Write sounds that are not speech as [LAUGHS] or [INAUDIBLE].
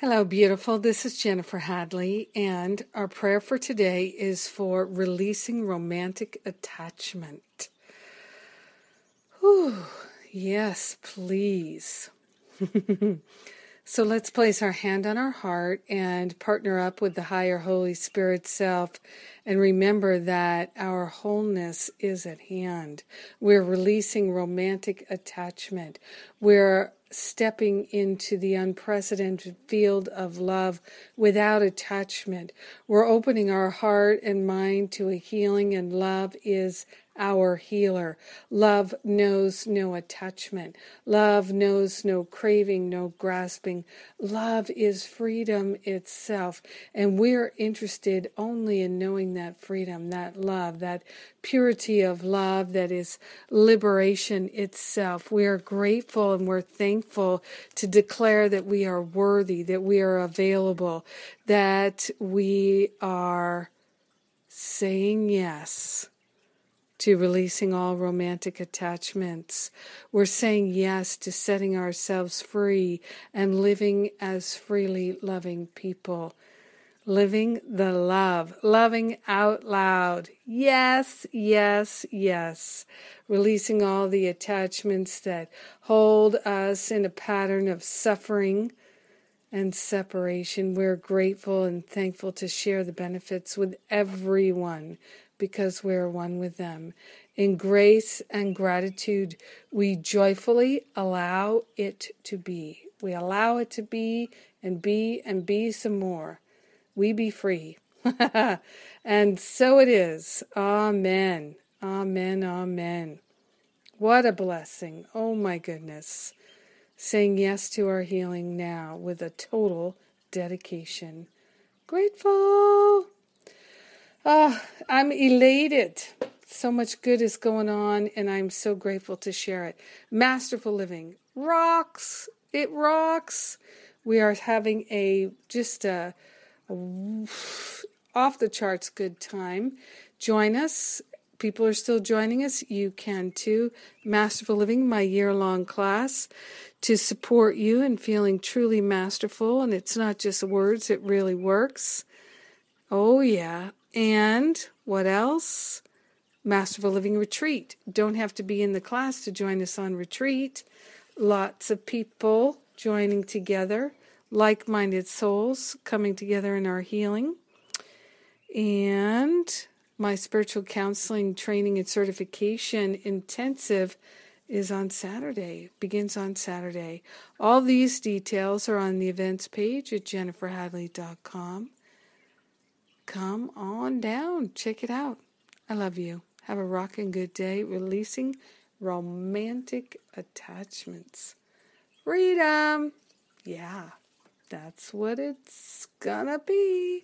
Hello, beautiful. This is Jennifer Hadley, and our prayer for today is for releasing romantic attachment. Whew, yes, please. [LAUGHS] so let's place our hand on our heart and partner up with the higher Holy Spirit self and remember that our wholeness is at hand. We're releasing romantic attachment. We're stepping into the unprecedented field of love without attachment. We're opening our heart and mind to a healing, and love is our healer. Love knows no attachment. Love knows no craving, no grasping. Love is freedom itself. And we're interested only in knowing that freedom, that love, that purity of love that is liberation itself. We are grateful and we're thankful to declare that we are worthy, that we are available, that we are saying yes to releasing all romantic attachments. We're saying yes to setting ourselves free and living as freely loving people. Living the love, loving out loud. Yes, yes, yes. Releasing all the attachments that hold us in a pattern of suffering and separation. We're grateful and thankful to share the benefits with everyone because we are one with them. In grace and gratitude, we joyfully allow it to be. We allow it to be and be and be some more. We be free. [LAUGHS] and so it is. Amen. Amen. Amen. What a blessing. Oh my goodness. Saying yes to our healing now with a total dedication. Grateful. Oh, I'm elated. So much good is going on, and I'm so grateful to share it. Masterful Living rocks. It rocks. We are having a just a, a off the charts good time. Join us. People are still joining us. You can too. Masterful Living, my year long class to support you in feeling truly masterful. And it's not just words, it really works. Oh, yeah. And what else? Masterful Living Retreat. Don't have to be in the class to join us on retreat. Lots of people joining together, like minded souls coming together in our healing. And my spiritual counseling training and certification intensive is on Saturday, begins on Saturday. All these details are on the events page at jenniferhadley.com come on down. Check it out. I love you. Have a rocking good day releasing romantic attachments. Freedom. Yeah, that's what it's gonna be.